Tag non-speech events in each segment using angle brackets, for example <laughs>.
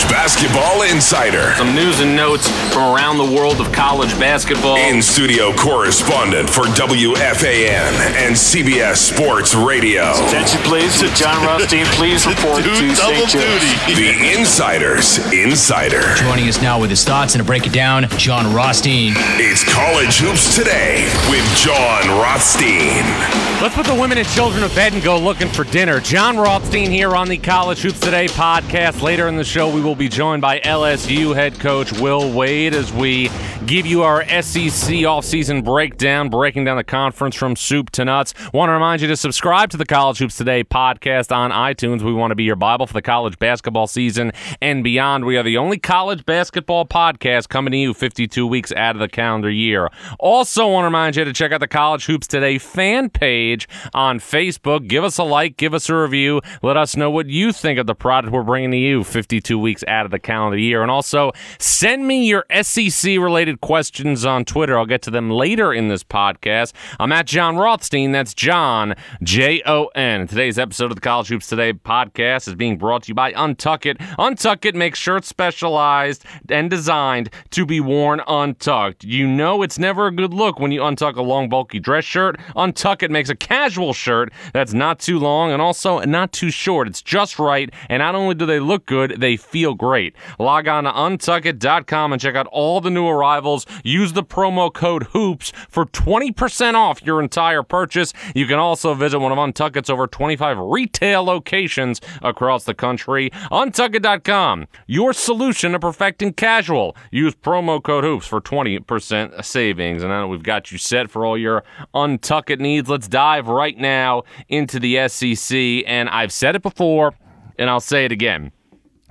College Basketball Insider. Some news and notes from around the world of college basketball. In studio correspondent for WFAN and CBS Sports Radio. Attention, please. Jon Rothstein, please <laughs> report to St. Joe's. The Insider's Insider. Joining us now with his thoughts and to break it down, Jon Rothstein. It's College Hoops Today with Jon Rothstein. Let's put the women and children to bed and go looking for dinner. Jon Rothstein here on the College Hoops Today podcast. Later in the show, we will be joined by LSU head coach Will Wade as we give you our SEC offseason breakdown, breaking down the conference from soup to nuts. Want to remind you to subscribe to the College Hoops Today podcast on iTunes. We want to be your Bible for the college basketball season and beyond. We are the only college basketball podcast coming to you 52 weeks out of the calendar year. Also, want to remind you to check out the College Hoops Today fan page on Facebook. Give us a like, give us a review. Let us know what you think of the product we're bringing to you 52 weeks out of the calendar year. And also, send me your SEC related questions on Twitter. I'll get to them later in this podcast. I'm at Jon Rothstein. That's Jon, J O N. Today's episode of the College Hoops Today podcast is being brought to you by Untuck It. Untuck It makes shirts specialized and designed to be worn untucked. You know it's never a good look when you untuck a long, bulky dress shirt. Untuck It makes a casual shirt that's not too long and also not too short. It's just right, and not only do they look good, they feel great. Log on to untuckit.com and check out all the new arrivals. Use the promo code HOOPS for 20% off your entire purchase. You can also visit one of Untuckit's over 25 retail locations across the country. Untuckit.com, your solution to perfecting casual. Use promo code HOOPS for 20% savings. And now we've got you set for all your Untuckit needs. Let's dive right now into the SEC. And I've said it before, and I'll say it again.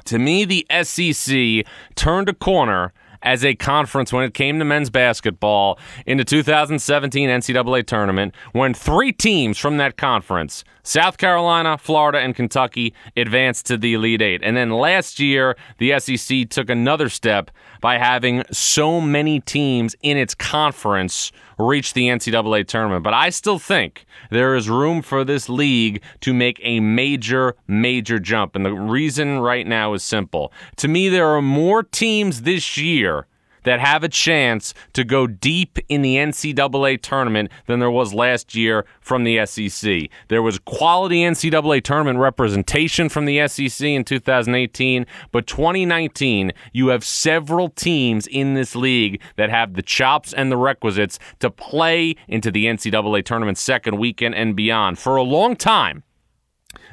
To me, the SEC turned a corner as a conference when it came to men's basketball in the 2017 NCAA tournament when three teams from that conference, South Carolina, Florida, and Kentucky, advanced to the Elite Eight. And then last year, the SEC took another step by having so many teams in its conference reach the NCAA tournament. But I still think there is room for this league to make a major, major jump. And the reason right now is simple. To me, there are more teams this year that have a chance to go deep in the NCAA tournament than there was last year from the SEC. There was quality NCAA tournament representation from the SEC in 2018, but 2019, you have several teams in this league that have the chops and the requisites to play into the NCAA tournament second weekend and beyond. For a long time,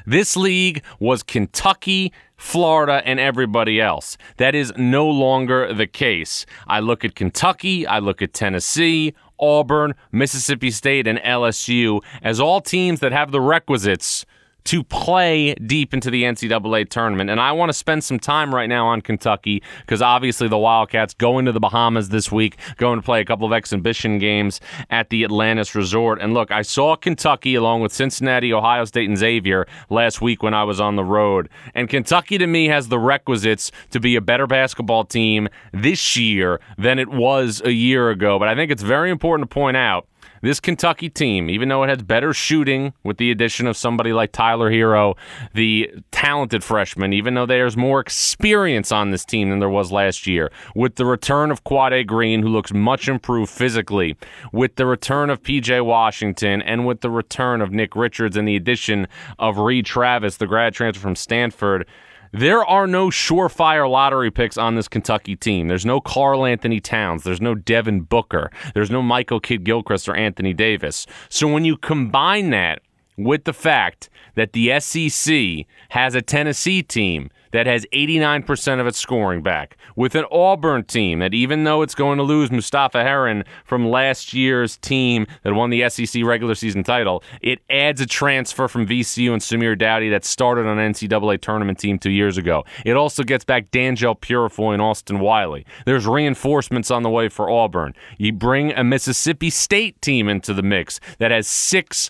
this league was Kentucky, Florida, and everybody else. That is no longer the case. I look at Kentucky, I look at Tennessee, Auburn, Mississippi State, and LSU as all teams that have the requisites to play deep into the NCAA tournament. And I want to spend some time right now on Kentucky because obviously the Wildcats going to the Bahamas this week, going to play a couple of exhibition games at the Atlantis Resort. And look, I saw Kentucky along with Cincinnati, Ohio State, and Xavier last week when I was on the road. And Kentucky to me has the requisites to be a better basketball team this year than it was a year ago. But I think it's very important to point out this Kentucky team, even though it has better shooting with the addition of somebody like Tyler Herro, the talented freshman, even though there's more experience on this team than there was last year, with the return of Quade Green, who looks much improved physically, with the return of PJ Washington, and with the return of Nick Richards and the addition of Reid Travis, the grad transfer from Stanford. There are no surefire lottery picks on this Kentucky team. There's no Karl Anthony Towns. There's no Devin Booker. There's no Michael Kidd Gilchrist or Anthony Davis. So when you combine that with the fact that the SEC has a Tennessee team that has 89% of its scoring back, with an Auburn team that, even though it's going to lose Mustapha Heron from last year's team that won the SEC regular season title, it adds a transfer from VCU and Samir Doughty that started on an NCAA tournament team two years ago. It also gets back Danjel Purifoy and Austin Wiley. There's reinforcements on the way for Auburn. You bring a Mississippi State team into the mix that has six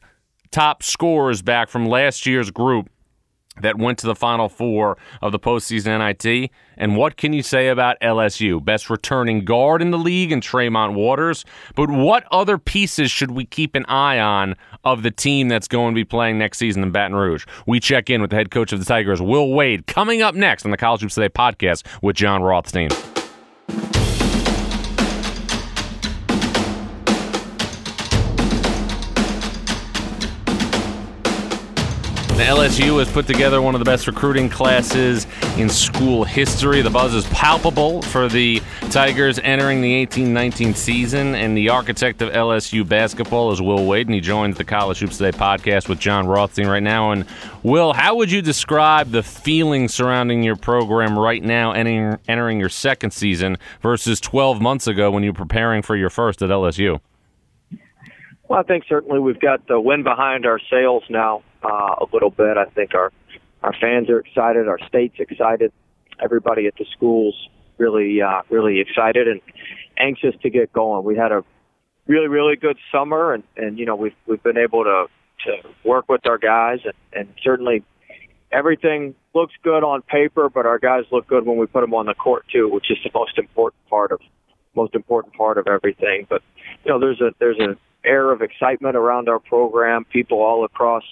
top scorers back from last year's group that went to the Final Four of the postseason NIT. And what can you say about LSU? Best returning guard in the league and Tremont Waters. But what other pieces should we keep an eye on of the team that's going to be playing next season in Baton Rouge? We check in with the head coach of the Tigers, Will Wade, coming up next on the College Hoops Today podcast with Jon Rothstein. The LSU has put together one of the best recruiting classes in school history. The buzz is palpable for the Tigers entering the 18 19 season. And the architect of LSU basketball is Will Wade, and he joins the College Hoops Today podcast with Jon Rothstein right now. And Will, how would you describe the feeling surrounding your program right now, entering, entering your second season versus 12 months ago when you were preparing for your first at LSU? Well, I think certainly we've got the wind behind our sails now uh, a little bit. I think our our fans are excited, our state's excited, everybody at the schools really uh, really excited and anxious to get going. We had a really really good summer, and and you know we've we've been able to to work with our guys, and, and certainly everything looks good on paper, but our guys look good when we put them on the court too, which is the most important part of most important part of everything. But you know, there's a there's an air of excitement around our program. People all across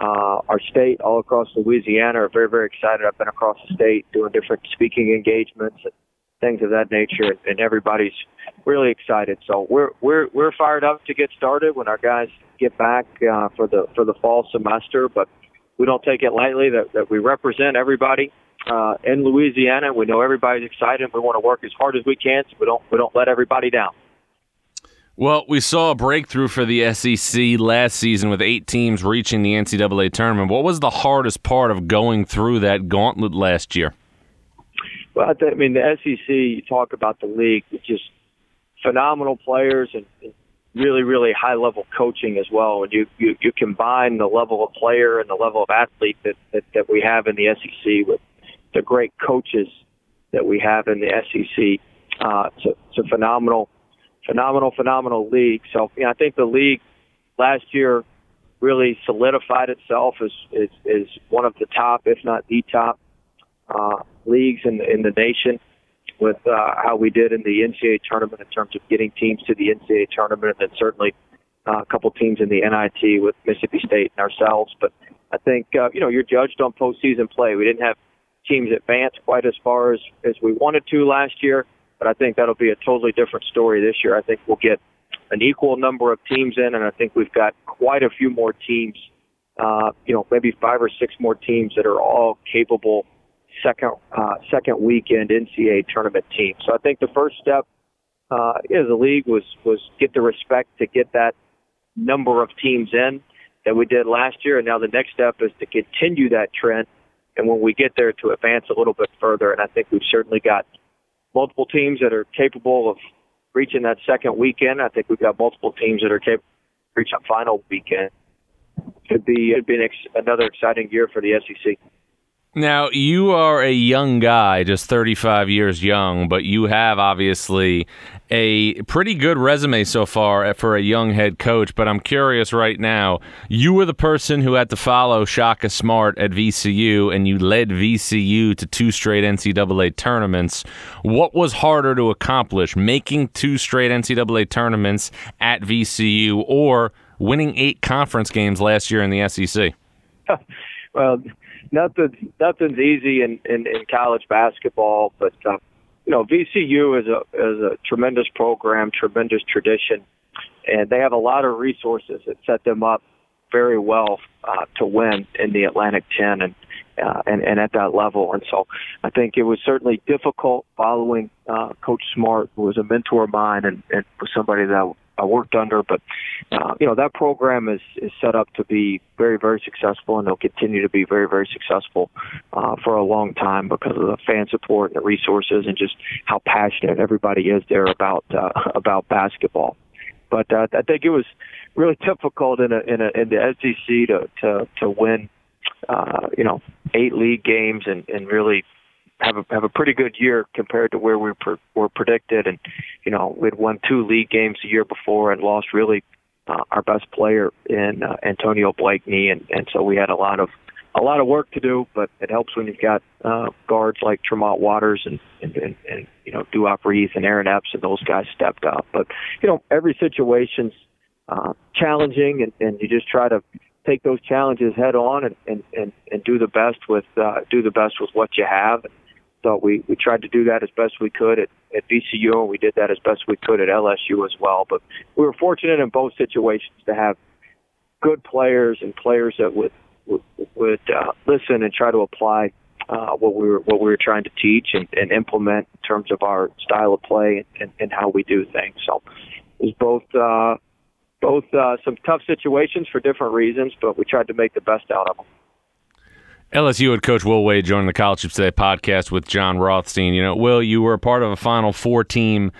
uh, our state, all across Louisiana, are very, very excited. I've been across the state doing different speaking engagements and things of that nature, and everybody's really excited. So we're we're we're fired up to get started when our guys get back uh, for the for the fall semester. But we don't take it lightly that, that we represent everybody uh, in Louisiana. We know everybody's excited. We want to work as hard as we can, so we don't we don't let everybody down. Well, we saw a breakthrough for the SEC last season with eight teams reaching the NCAA tournament. What was the hardest part of going through that gauntlet last year? Well, I, mean, the SEC, you talk about the league, it's just phenomenal players and, and really, really high level coaching as well. And you, you, you combine the level of player and the level of athlete that, that, that we have in the SEC with the great coaches that we have in the SEC. Uh, it's, a, it's a phenomenal phenomenal, phenomenal league. So you know, I think the league last year really solidified itself as is, is one of the top, if not the top, uh, leagues in the, in the nation. With uh, how we did in the NCAA tournament in terms of getting teams to the NCAA tournament, and then certainly uh, a couple teams in the NIT with Mississippi State and ourselves. But I think uh, you know you're judged on postseason play. We didn't have teams advance quite as far as as we wanted to last year. But I think that'll be a totally different story this year. I think we'll get an equal number of teams in, and I think we've got quite a few more teams. Uh, you know, maybe five or six more teams that are all capable second uh, second weekend NCAA tournament teams. So I think the first step uh, as a league was was get the respect to get that number of teams in that we did last year, and now the next step is to continue that trend. And when we get there, to advance a little bit further. And I think we've certainly got multiple teams that are capable of reaching that second weekend. I think we've got multiple teams that are capable of reaching final weekend. Could be it'd be ex- another exciting year for the SEC. Now, you are a young guy, just 35 years young, but you have obviously a pretty good resume so far for a young head coach. But I'm curious right now, you were the person who had to follow Shaka Smart at VCU, and you led VCU to two straight NCAA tournaments. What was harder to accomplish, making two straight NCAA tournaments at VCU or winning eight conference games last year in the SEC? <laughs> well, nothing nothing's easy in, in, in college basketball, but uh, you know VCU is a is a tremendous program, tremendous tradition, and they have a lot of resources that set them up very well uh, to win in the Atlantic 10 and, uh, and and at that level. And so I think it was certainly difficult following uh, Coach Smart, who was a mentor of mine and, and was somebody that I worked under. But uh, you know that program is is set up to be very very successful, and they'll continue to be very very successful uh, for a long time because of the fan support and the resources, and just how passionate everybody is there about uh, about basketball. But uh, I think it was really difficult in a, in a, in the SEC to to to win, uh, you know, eight league games and and really have a have a pretty good year compared to where we per, were predicted. And you know, we'd won two league games the year before and lost really uh, our best player in uh, Antonio Blakeney, and and so we had a lot of a lot of work to do, but it helps when you've got uh, guards like Tremont Waters and, and, and, and you know Duop Reath and Aaron Epps and those guys stepped up. But you know every situation's uh, challenging, and, and you just try to take those challenges head on and, and, and, and do the best with uh, do the best with what you have. So we, we tried to do that as best we could at, at VCU, and we did that as best we could at LSU as well. But we were fortunate in both situations to have good players and players that would would, would uh, listen and try to apply uh, what we were what we were trying to teach and, and implement in terms of our style of play and, and how we do things. So it was both uh, both uh, some tough situations for different reasons, but we tried to make the best out of them. LSU head coach Will Wade joining the College Hoops Today podcast with Jon Rothstein. You know, Will, you were a part of a Final Four team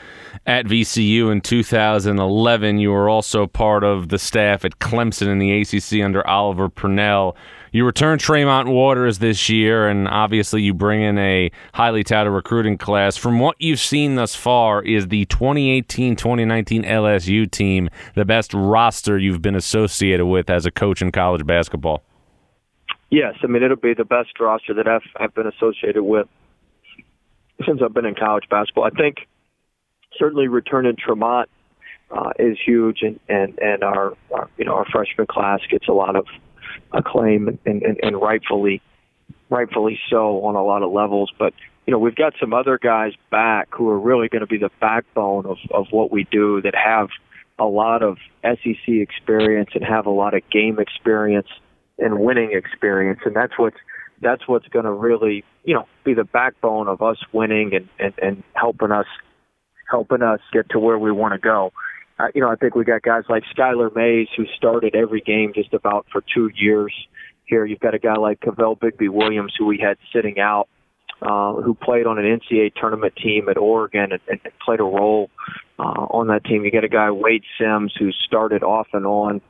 at VCU in 2011. You were also part of the staff at Clemson in the ACC under Oliver Purnell. You return Tremont Waters this year, and obviously you bring in a highly touted recruiting class. From what you've seen thus far, is the 2018-2019 LSU team the best roster you've been associated with as a coach in college basketball? Yes, I mean it'll be the best roster that I've, I've been associated with since I've been in college basketball. I think certainly returning Tremont uh, is huge, and and and our, our you know our freshman class gets a lot of acclaim and, and, and rightfully rightfully so on a lot of levels. But you know we've got some other guys back who are really going to be the backbone of of what we do that have a lot of SEC experience and have a lot of game experience and winning experience, and that's what's that's what's going to really you know be the backbone of us winning and and, and helping us helping us get to where we want to go. Uh, you know, I think we got guys like Skylar Mays who started every game just about for two years. Here, you've got a guy like Kavell Bigby Williams who we had sitting out, uh, who played on an NCAA tournament team at Oregon and, and played a role uh, on that team. You got a guy Wade Sims who started off and on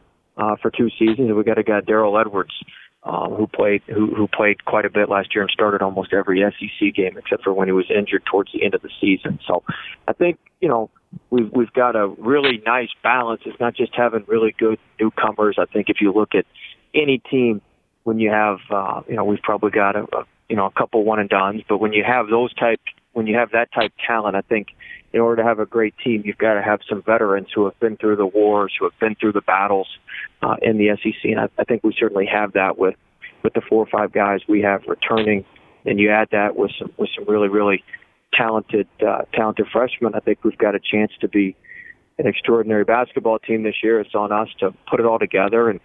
uh, for two seasons, we got a guy Daryl Edwards um, who played who, who played quite a bit last year and started almost every SEC game except for when he was injured towards the end of the season. So I think you know we've we've got a really nice balance. It's not just having really good newcomers. I think if you look at any team, when you have uh, you know we've probably got a, a you know a couple one and dones, but when you have those type when you have that type of talent, I think in order to have a great team, you've got to have some veterans who have been through the wars, who have been through the battles uh, in the SEC, and I, I think we certainly have that with with the four or five guys we have returning, and you add that with some with some really really talented uh, talented freshmen. I think we've got a chance to be an extraordinary basketball team this year. It's on us to put it all together and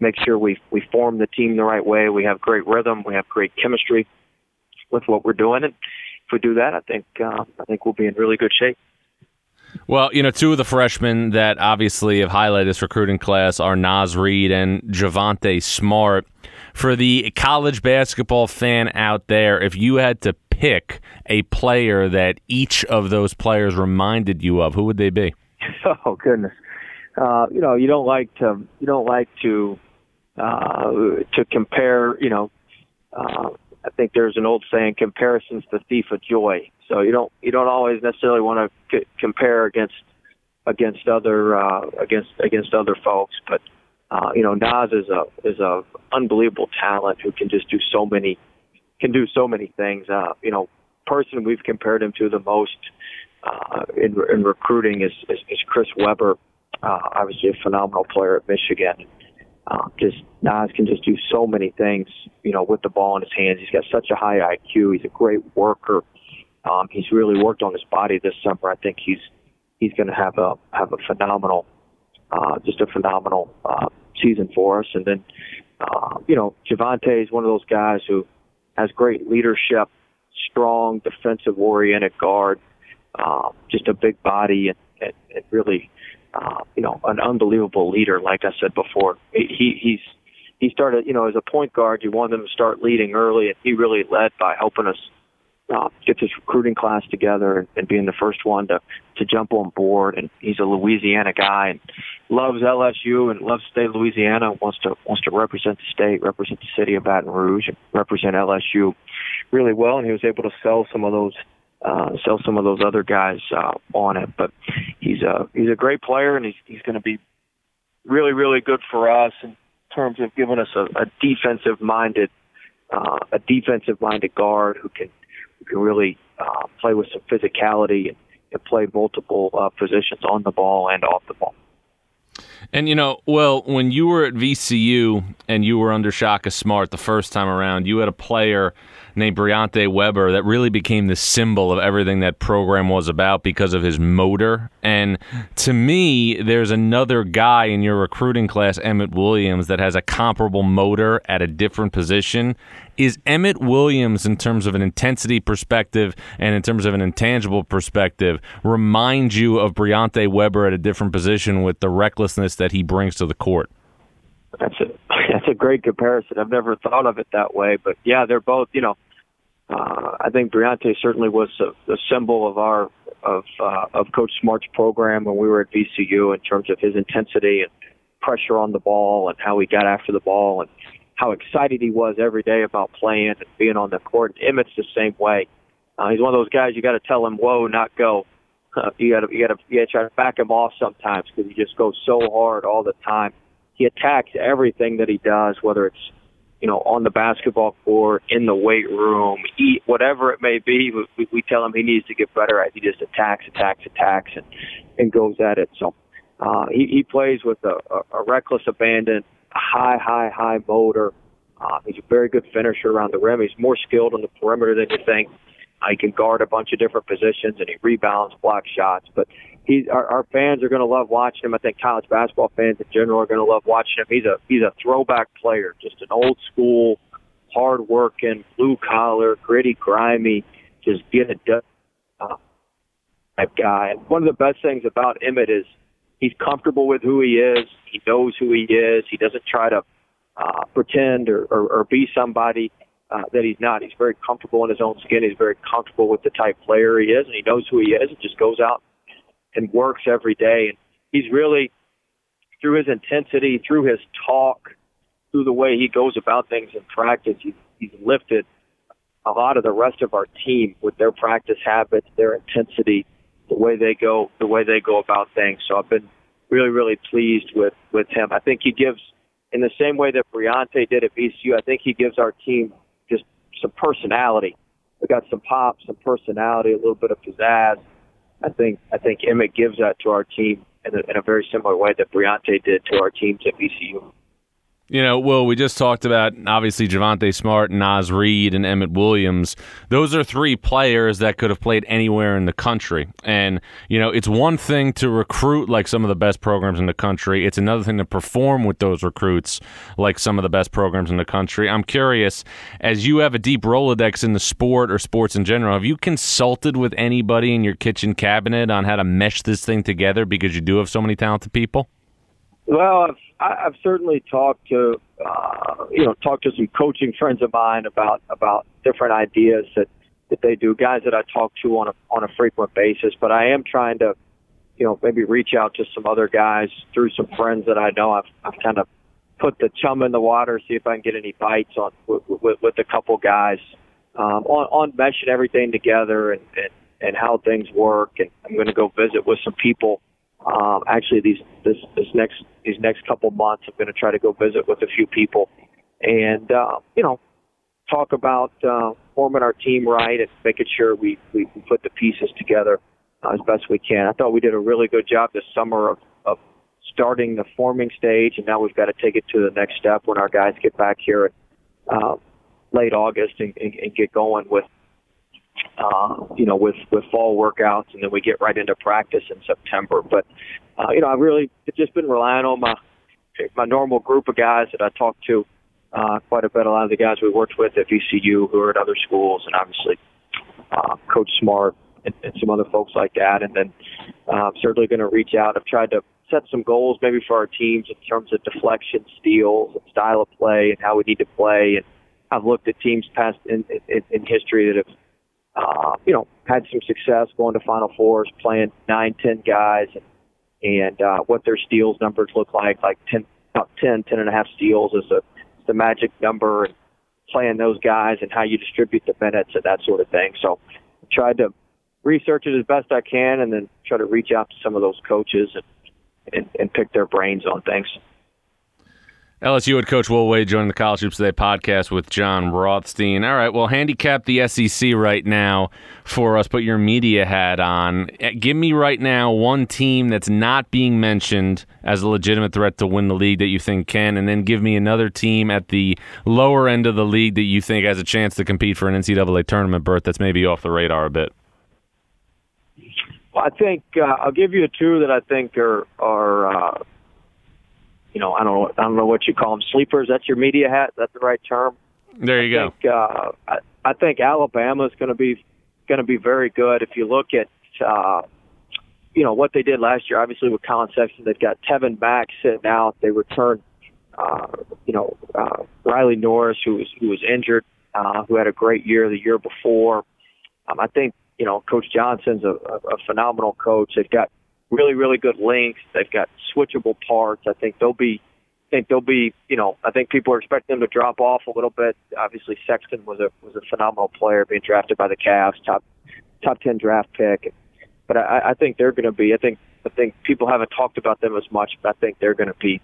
make sure we we form the team the right way. We have great rhythm. We have great chemistry with what we're doing, and we do that, I think uh, I think we'll be in really good shape. Well, you know, two of the freshmen that obviously have highlighted this recruiting class are Naz Reid and Javonte Smart. For the college basketball fan out there, if you had to pick a player that each of those players reminded you of, who would they be? <laughs> Oh goodness, uh, you know, you don't like to you don't like to uh, to compare, you know, uh, I think there's an old saying, "Comparison's the thief of joy." So you don't you don't always necessarily want to c- compare against against other uh, against against other folks, but uh, you know Naz is a is a unbelievable talent who can just do so many can do so many things. Uh, you know, person we've compared him to the most uh, in, in recruiting is, is, is Chris Webber. Uh, obviously, a phenomenal player at Michigan. Uh, just Naz can just do so many things, you know, with the ball in his hands. He's got such a high IQ. He's a great worker. Um, he's really worked on his body this summer. I think he's he's going to have a have a phenomenal, uh, just a phenomenal uh, season for us. And then, uh, you know, Javonte is one of those guys who has great leadership, strong defensive oriented guard, uh, just a big body and, and, and really uh, you know, an unbelievable leader. Like I said before, he he's he started, you know, as a point guard, you want him to start leading early, and he really led by helping us uh, get this recruiting class together and, and being the first one to to jump on board. And he's a Louisiana guy and loves LSU and loves state Louisiana. wants to wants to represent the state, represent the city of Baton Rouge, and represent LSU really well. And he was able to sell some of those uh, sell some of those other guys uh, on it. But he's a he's a great player, and he's he's going to be really really good for us in terms of giving us a, a defensive minded uh, a defensive minded guard who can who can really uh, play with some physicality and, and play multiple uh, positions on the ball and off the ball. And you know, well, when you were at VCU and you were under Shaka Smart the first time around, you had a player named Briante Weber that really became the symbol of everything that program was about because of his motor. And to me, there's another guy in your recruiting class, Emmett Williams, that has a comparable motor at a different position. Is Emmett Williams, in terms of an intensity perspective and in terms of an intangible perspective, remind you of Briante Weber at a different position with the recklessness that he brings to the court? That's a <laughs> that's a great comparison. I've never thought of it that way, but yeah, they're both. You know, uh, I think Briante certainly was a, a symbol of our of uh, of Coach Smart's program when we were at VCU in terms of his intensity and pressure on the ball and how he got after the ball and how excited he was every day about playing and being on the court. And Emmett's the same way. Uh, he's one of those guys you got to tell him whoa, not go. Uh, <laughs> you got to you got to you try to back him off sometimes because he just goes so hard all the time he attacks everything that he does, whether it's you know on the basketball court, in the weight room, eat whatever it may be. We, we tell him he needs to get better at. He just attacks, attacks, attacks, and and goes at it. So uh, he, he plays with a, a, a reckless abandon, high, high, high motor. Uh, he's a very good finisher around the rim. He's more skilled on the perimeter than you think. Uh, he can guard a bunch of different positions and he rebounds, blocks shots. But he's our, our fans are going to love watching him. I think college basketball fans in general are going to love watching him. He's a he's a throwback player, just an old school, hard working, blue collar, gritty, grimy, just get it done type guy. And one of the best things about Emmett is he's comfortable with who he is. He knows who he is. He doesn't try to uh, pretend or, or, or be somebody uh, that he's not. He's very comfortable in his own skin. He's very comfortable with the type player he is, and he knows who he is, and just goes out and works every day. And he's really, through his intensity, through his talk, through the way he goes about things in practice, he's, he's lifted a lot of the rest of our team with their practice habits, their intensity, the way they go, the way they go about things. So I've been really, really pleased with with him. I think he gives, in the same way that Briante did at VCU, I think he gives our team just some personality. We got some pop, some personality, a little bit of pizzazz. I think I think Emmett gives that to our team in a, in a very similar way that Briante did to our teams at VCU. You know, well, we just talked about obviously Javonte Smart, Naz Reid, and Emmett Williams. Those are three players that could have played anywhere in the country. And, you know, it's one thing to recruit like some of the best programs in the country. It's another thing to perform with those recruits like some of the best programs in the country. I'm curious, as you have a deep Rolodex in the sport or sports in general, have you consulted with anybody in your kitchen cabinet on how to mesh this thing together because you do have so many talented people? Well, I've, certainly talked to uh, you know talked to some coaching friends of mine about about different ideas that that they do, guys that I talk to on a on a frequent basis. But I am trying to you know maybe reach out to some other guys through some friends that I know. I've I've kind of put the chum in the water, see if I can get any bites on with, with, with a couple guys um, on on meshing everything together and, and and how things work. And I'm going to go visit with some people um, actually, these this this next these next couple months, I'm going to try to go visit with a few people, and uh, you know, talk about uh, forming our team right and making sure we we put the pieces together uh, as best we can. I thought we did a really good job this summer of, of starting the forming stage, and now we've got to take it to the next step when our guys get back here in uh, late August and, and, and get going with uh, you know, with with fall workouts, and then we get right into practice in September. But uh, you know, I've really just been relying on my my normal group of guys that I talk to uh, quite a bit. A lot of the guys we worked with at VCU who are at other schools, and obviously uh, Coach Smart and, and some other folks like that. And then uh, I'm certainly going to reach out. I've tried to set some goals maybe for our teams in terms of deflection, steals, and style of play, and how we need to play. And I've looked at teams past in, in, in history that have uh, you know, had some success going to Final Fours, playing nine, ten guys, and, and uh, what their steals numbers look like, like 10, about 10, 10 and a half steals is a, is the magic number, and playing those guys and how you distribute the minutes and that sort of thing. So I tried to research it as best I can and then try to reach out to some of those coaches and, and, and pick their brains on things. LSU head coach Will Wade joining the College Hoops Today podcast with Jon Rothstein. All right, well, handicap the SEC right now for us. Put your media hat on. Eh, give me right now one team that's not being mentioned as a legitimate threat to win the league that you think can, and then give me another team at the lower end of the league that you think has a chance to compete for an NCAA tournament berth that's maybe off the radar a bit. Well, I think uh, I'll give you two that I think are are. Uh, you know, I don't know, I don't know what you call them, sleepers. That's your media hat. That's the right term. There you I go. Think, uh, I, I think Alabama is going to be going to be very good. If you look at uh, you know what they did last year, obviously with Collin Sexton, they've got Tevin Mack sitting out. They returned, uh, you know, uh, Riley Norris, who was who was injured, uh, who had a great year the year before. Um, I think you know Coach Johnson's a, a, a phenomenal coach. They've got really, really good links. They've got switchable parts. I think they'll be, I think they'll be, you know, I think people are expecting them to drop off a little bit. Obviously, Sexton was a was a phenomenal player, being drafted by the Cavs, top top ten draft pick. But I, I think they're going to be. I think I think people haven't talked about them as much, but I think they're going to be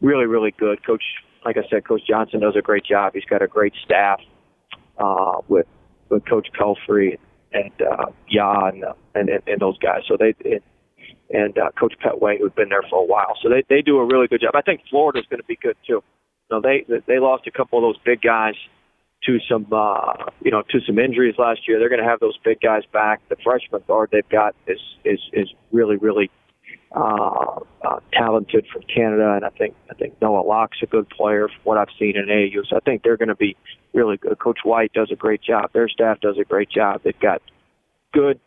really, really good. Coach, like I said, Coach Johnson does a great job. He's got a great staff uh, with with Coach Pelphrey and uh, Jan and, and and those guys. So they it, and uh, Coach Pettway, who'd been there for a while. So they they do a really good job. I think Florida's going to be good too. You know, they they lost a couple of those big guys to some uh, you know to some injuries last year. They're going to have those big guys back. The freshman guard they've got is is is really really uh, uh, talented from Canada, and I think I think Noah Locke's a good player from what I've seen in AAU. So I think they're going to be really good. Coach White does a great job. Their staff does a great job. They've got good,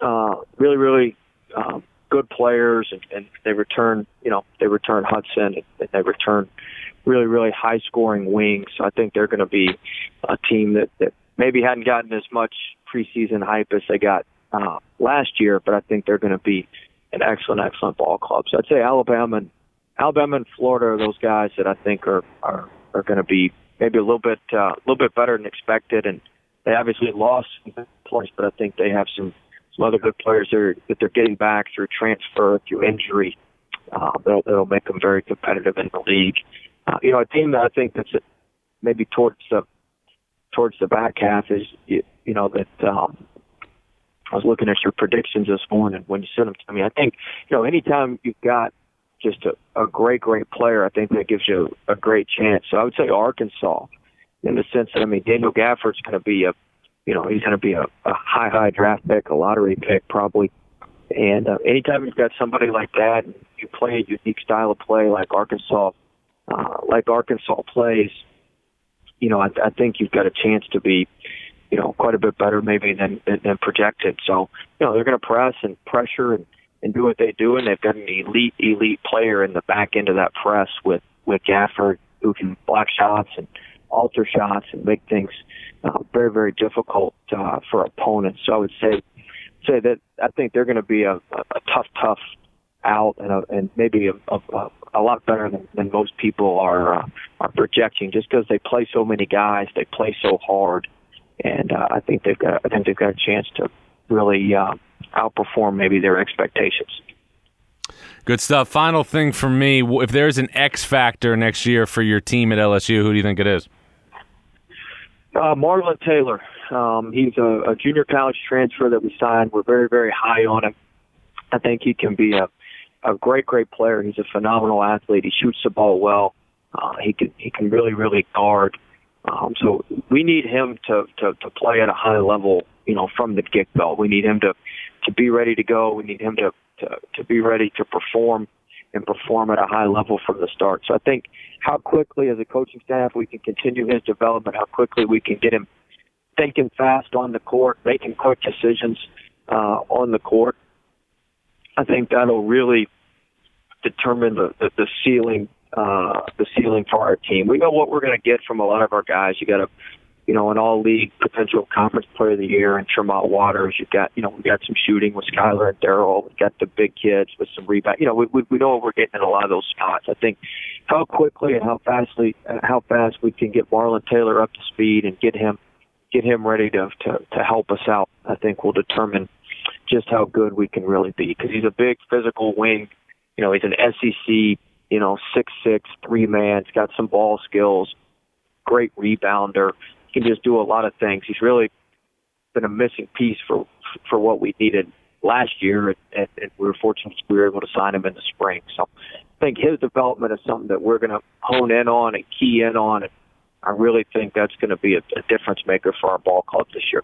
uh, really really um, good players, and, and they return, you know, they return Hudson, and they return really, really high scoring wings. I think they're going to be a team that, that maybe hadn't gotten as much preseason hype as they got uh, last year, but I think they're going to be an excellent, excellent ball club. So I'd say Alabama and Alabama and Florida are those guys that I think are are, are going to be maybe a little bit uh, a little bit better than expected, and they obviously lost points, but I think they have some some other good players there that they're getting back through transfer, through injury. Uh, that'll, that'll make them very competitive in the league. Uh, you know, a team that I think that's maybe towards the towards the back half is you, you know that um, I was looking at your predictions this morning when you sent them to me. I think you know anytime you've got just a, a great great player, I think that gives you a great chance. So I would say Arkansas in the sense that I mean Daniel Gafford's going to be a you know, he's going to be a, a high, high draft pick, a lottery pick probably. And uh, anytime you've got somebody like that, you play a unique style of play like Arkansas, uh, like Arkansas plays, you know, I, I think you've got a chance to be, you know, quite a bit better maybe than than, than projected. So, you know, they're going to press and pressure and and do what they do, and they've got an elite, elite player in the back end of that press with with Gafford who can block shots and alter shots and make things uh, very, very difficult uh, for opponents. So I would say say that I think they're going to be a, a, tough, tough out and, a, and maybe a, a, a lot better than, than most people are uh, are projecting. Just because they play so many guys, they play so hard, and uh, I think they've got I think they've got a chance to really uh, outperform maybe their expectations. Good stuff. Final thing for me: if there's an X factor next year for your team at LSU, who do you think it is? Uh, Marlon Taylor. Um, he's a, a junior college transfer that we signed. We're very, very high on him. I think he can be a, a great, great player. He's a phenomenal athlete. He shoots the ball well. Uh, he can he can really, really guard. Um, so we need him to, to to play at a high level. You know, from the get go. We need him to to be ready to go. We need him to to, to be ready to perform and perform at a high level from the start. So I think how quickly as a coaching staff we can continue his development, how quickly we can get him thinking fast on the court, making quick decisions uh, on the court. I think that'll really determine the, the, the ceiling uh, the ceiling for our team. We know what we're going to get from a lot of our guys. You got a you know, an all league potential conference player of the year and Tremont Waters. You've got, you know, we got some shooting with Skylar and Daryl. We've got the big kids with some rebound. You know, we, we, we know we're getting in a lot of those spots. I think how quickly and how fastly, uh, how fast we can get Marlon Taylor up to speed and get him, get him ready to, to, to help us out, I think will determine just how good we can really be because he's a big physical wing. You know, he's an SEC you know, six six, three man. He's got some ball skills, great rebounder. Can just do a lot of things. He's really been a missing piece for for what we needed last year, and, and, and we were fortunate we were able to sign him in the spring. So I think his development is something that we're going to hone in on and key in on. And I really think that's going to be a, a difference maker for our ball club this year.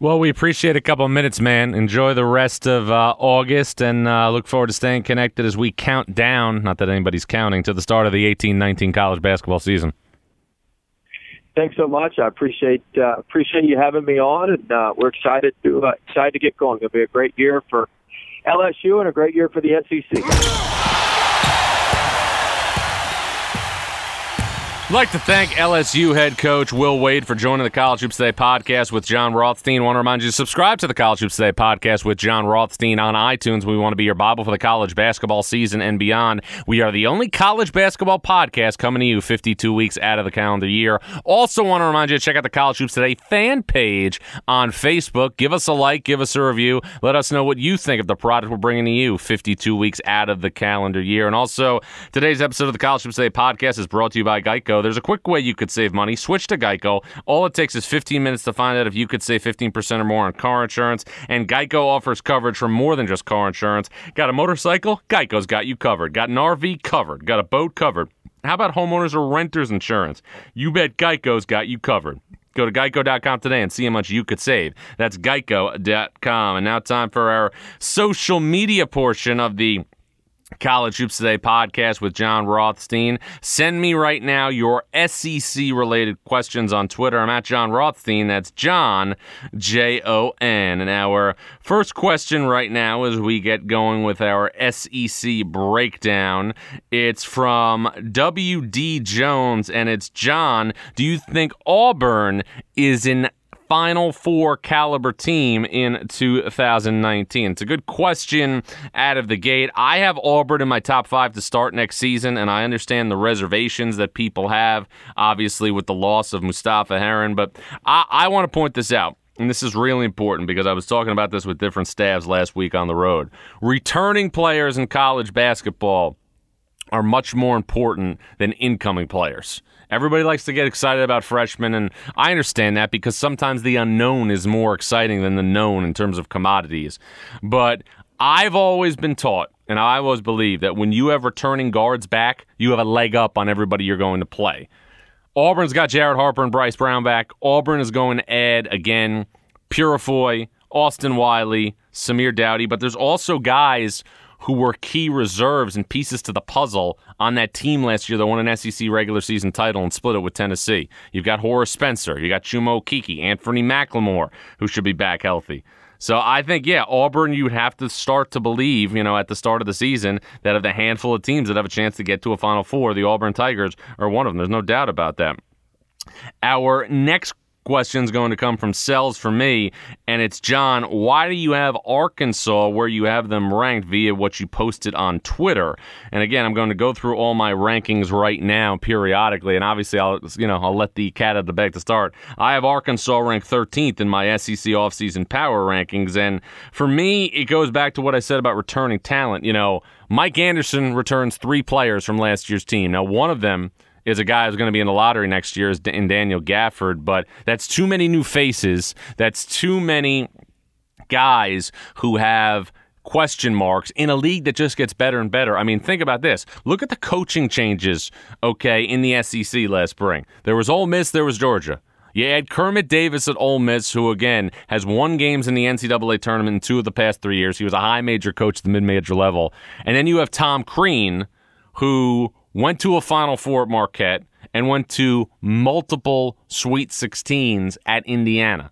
Well, we appreciate a couple of minutes, man. Enjoy the rest of uh, August and uh, look forward to staying connected as we count down, not that anybody's counting, to the start of the 18 19 college basketball season. Thanks so much. I appreciate uh, appreciate you having me on, and uh, we're excited to uh, excited to get going. It'll be a great year for LSU and a great year for the SEC. I'd like to thank LSU head coach Will Wade for joining the College Hoops Today podcast with Jon Rothstein. I want to remind you to subscribe to the College Hoops Today podcast with Jon Rothstein on iTunes. We want to be your Bible for the college basketball season and beyond. We are the only college basketball podcast coming to you 52 weeks out of the calendar year. Also, want to remind you to check out the College Hoops Today fan page on Facebook. Give us a like, give us a review. Let us know what you think of the product we're bringing to you 52 weeks out of the calendar year. And also, today's episode of the College Hoops Today podcast is brought to you by Geico. There's a quick way you could save money. Switch to Geico. All it takes is 15 minutes to find out if you could save 15% or more on car insurance. And Geico offers coverage for more than just car insurance. Got a motorcycle? Geico's got you covered. Got an RV covered. Got a boat covered. How about homeowners or renters insurance? You bet Geico's got you covered. Go to geico.com today and see how much you could save. That's geico.com. And now, time for our social media portion of the College Hoops Today podcast with Jon Rothstein. Send me right now your SEC related questions on Twitter. I'm at Jon Rothstein. That's Jon, J O N. And our first question right now as we get going with our SEC breakdown, it's from W.D. Jones and it's Jon. Do you think Auburn is in Final Four caliber team in 2019? It's a good question out of the gate. I have Auburn in my top five to start next season, and I understand the reservations that people have, obviously, with the loss of Mustapha Heron. But I, I want to point this out. And this is really important because I was talking about this with different staffs last week on the road. Returning players in college basketball are much more important than incoming players. Everybody likes to get excited about freshmen, and I understand that because sometimes the unknown is more exciting than the known in terms of commodities. But I've always been taught, and I always believe that when you have returning guards back, you have a leg up on everybody you're going to play. Auburn's got Jared Harper and Bryce Brown back. Auburn is going to add, again, Purifoy, Austin Wiley, Samir Doughty, but there's also guys who were key reserves and pieces to the puzzle on that team last year that won an SEC regular season title and split it with Tennessee. You've got Horace Spencer, you got Chuma Okeke, Anthony McLemore, who should be back healthy. So I think, yeah, Auburn, you would have to start to believe, you know, at the start of the season that of the handful of teams that have a chance to get to a Final Four, the Auburn Tigers are one of them. There's no doubt about that. Our next question's going to come from Cells for me, and it's Jon. Why do you have Arkansas where you have them ranked via what you posted on Twitter? And again, I'm going to go through all my rankings right now periodically, and obviously I'll you know I'll let the cat out of the bag to start. I have Arkansas ranked 13th in my SEC offseason power rankings, and for me, it goes back to what I said about returning talent. You know, Mike Anderson returns three players from last year's team. Now, one of them is a guy who's going to be in the lottery next year is in Daniel Gafford, but that's too many new faces. That's too many guys who have question marks in a league that just gets better and better. I mean, think about this. Look at the coaching changes, okay, in the SEC last spring. There was Ole Miss, there was Georgia. You had Kermit Davis at Ole Miss, who again has won games in the NCAA tournament in two of the past three years. He was a high major coach at the mid major level. And then you have Tom Crean, who went to a Final Four at Marquette, and went to multiple Sweet 16s at Indiana.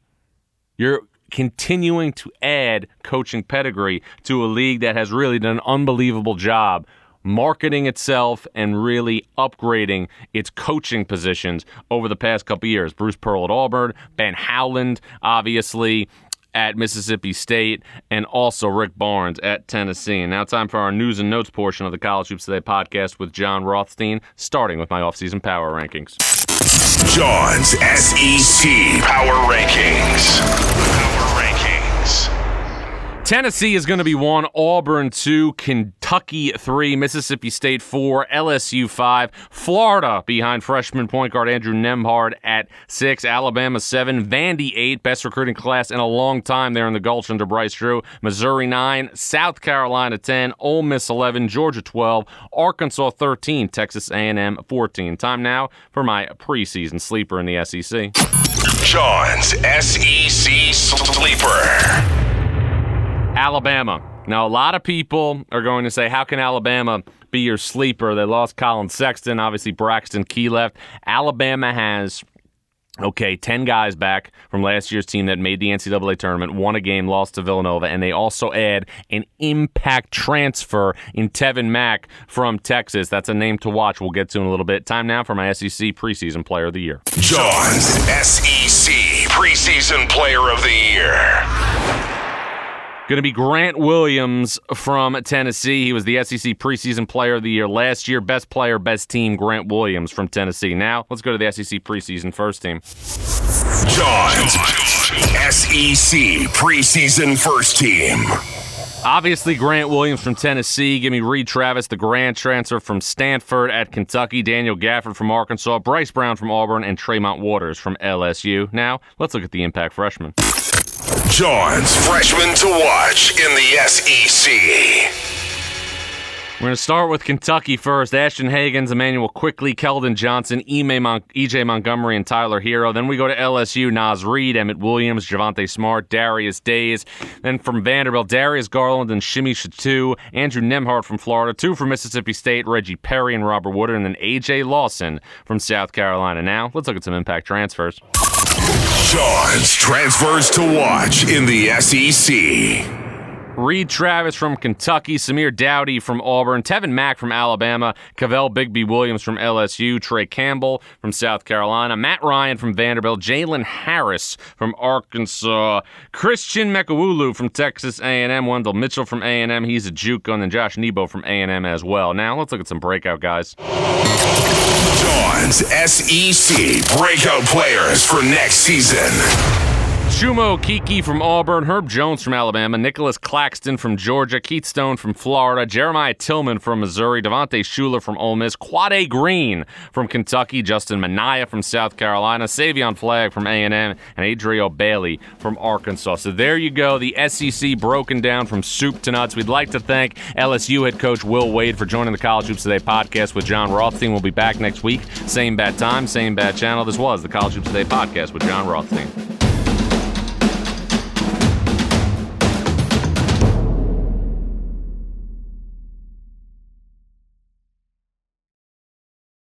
You're continuing to add coaching pedigree to a league that has really done an unbelievable job marketing itself and really upgrading its coaching positions over the past couple years. Bruce Pearl at Auburn, Ben Howland, obviously, at Mississippi State, and also Rick Barnes at Tennessee. And now time for our news and notes portion of the College Hoops Today podcast with Jon Rothstein, starting with my offseason power rankings. Jon's SEC Power Rankings. Tennessee is going to be one, Auburn two, Kentucky three, Mississippi State four, LSU five, Florida behind freshman point guard Andrew Nembhard at six, Alabama seven, Vandy eight, best recruiting class in a long time there in the Gulch under Bryce Drew, Missouri nine, South Carolina ten, Ole Miss eleven, Georgia twelve, Arkansas thirteen, Texas A&M fourteen. Time now for my preseason sleeper in the SEC. Jon's SEC Sleeper. Alabama. Now, a lot of people are going to say, how can Alabama be your sleeper? They lost Collin Sexton. Obviously, Braxton Key left. Alabama has. Okay, 10 guys back from last year's team that made the NCAA tournament, won a game, lost to Villanova, and they also add an impact transfer in Tevin Mack from Texas. That's a name to watch. We'll get to in a little bit. Time now for my SEC preseason player of the year. Jon's SEC preseason player of the year. Going to be Grant Williams from Tennessee. He was the SEC preseason player of the year last year. Best player, best team, Grant Williams from Tennessee. Now, let's go to the SEC preseason first team. Jon's SEC preseason first team. Obviously, Grant Williams from Tennessee. Give me Reid Travis, the grand transfer from Stanford at Kentucky. Daniel Gafford from Arkansas. Bryce Brown from Auburn. And Tremont Waters from LSU. Now, let's look at the impact freshman. Jon's freshman to watch in the SEC. We're going to start with Kentucky first. Ashton Hagans, Immanuel Quickley, Keldon Johnson, Mon- EJ Montgomery, and Tyler Herro. Then we go to LSU, Naz Reid, Emmett Williams, Javonte Smart, Darius Days. Then from Vanderbilt, Darius Garland and Simi Shittu, Andrew Nembhard from Florida, two from Mississippi State, Reggie Perry and Robert Woodard, and then AJ Lawson from South Carolina. Now, let's look at some impact transfers. Jon's transfers to watch in the SEC. Reid Travis from Kentucky, Samir Doughty from Auburn, Tevin Mack from Alabama, Kavell Bigby Williams from LSU, Trey Campbell from South Carolina, Matt Ryan from Vanderbilt, Jalen Harris from Arkansas, Christian Mekowulu from Texas A&M, Wendell Mitchell from A&M, he's a JUCO gun, and Josh Nebo from A&M as well. Now let's look at some breakout guys. SEC breakout players for next season. Chuma Okeke from Auburn, Herb Jones from Alabama, Nicholas Claxton from Georgia, Keith Stone from Florida, Jeremiah Tilmon from Missouri, Devontae Shuler from Ole Miss, Quade Green from Kentucky, Justin Minaya from South Carolina, Savion Flagg from A&M, and Adrio Bailey from Arkansas. So there you go, the SEC broken down from soup to nuts. We'd like to thank LSU head coach Will Wade for joining the College Hoops Today podcast with Jon Rothstein. We'll be back next week, same bad time, same bad channel. This was the College Hoops Today podcast with Jon Rothstein.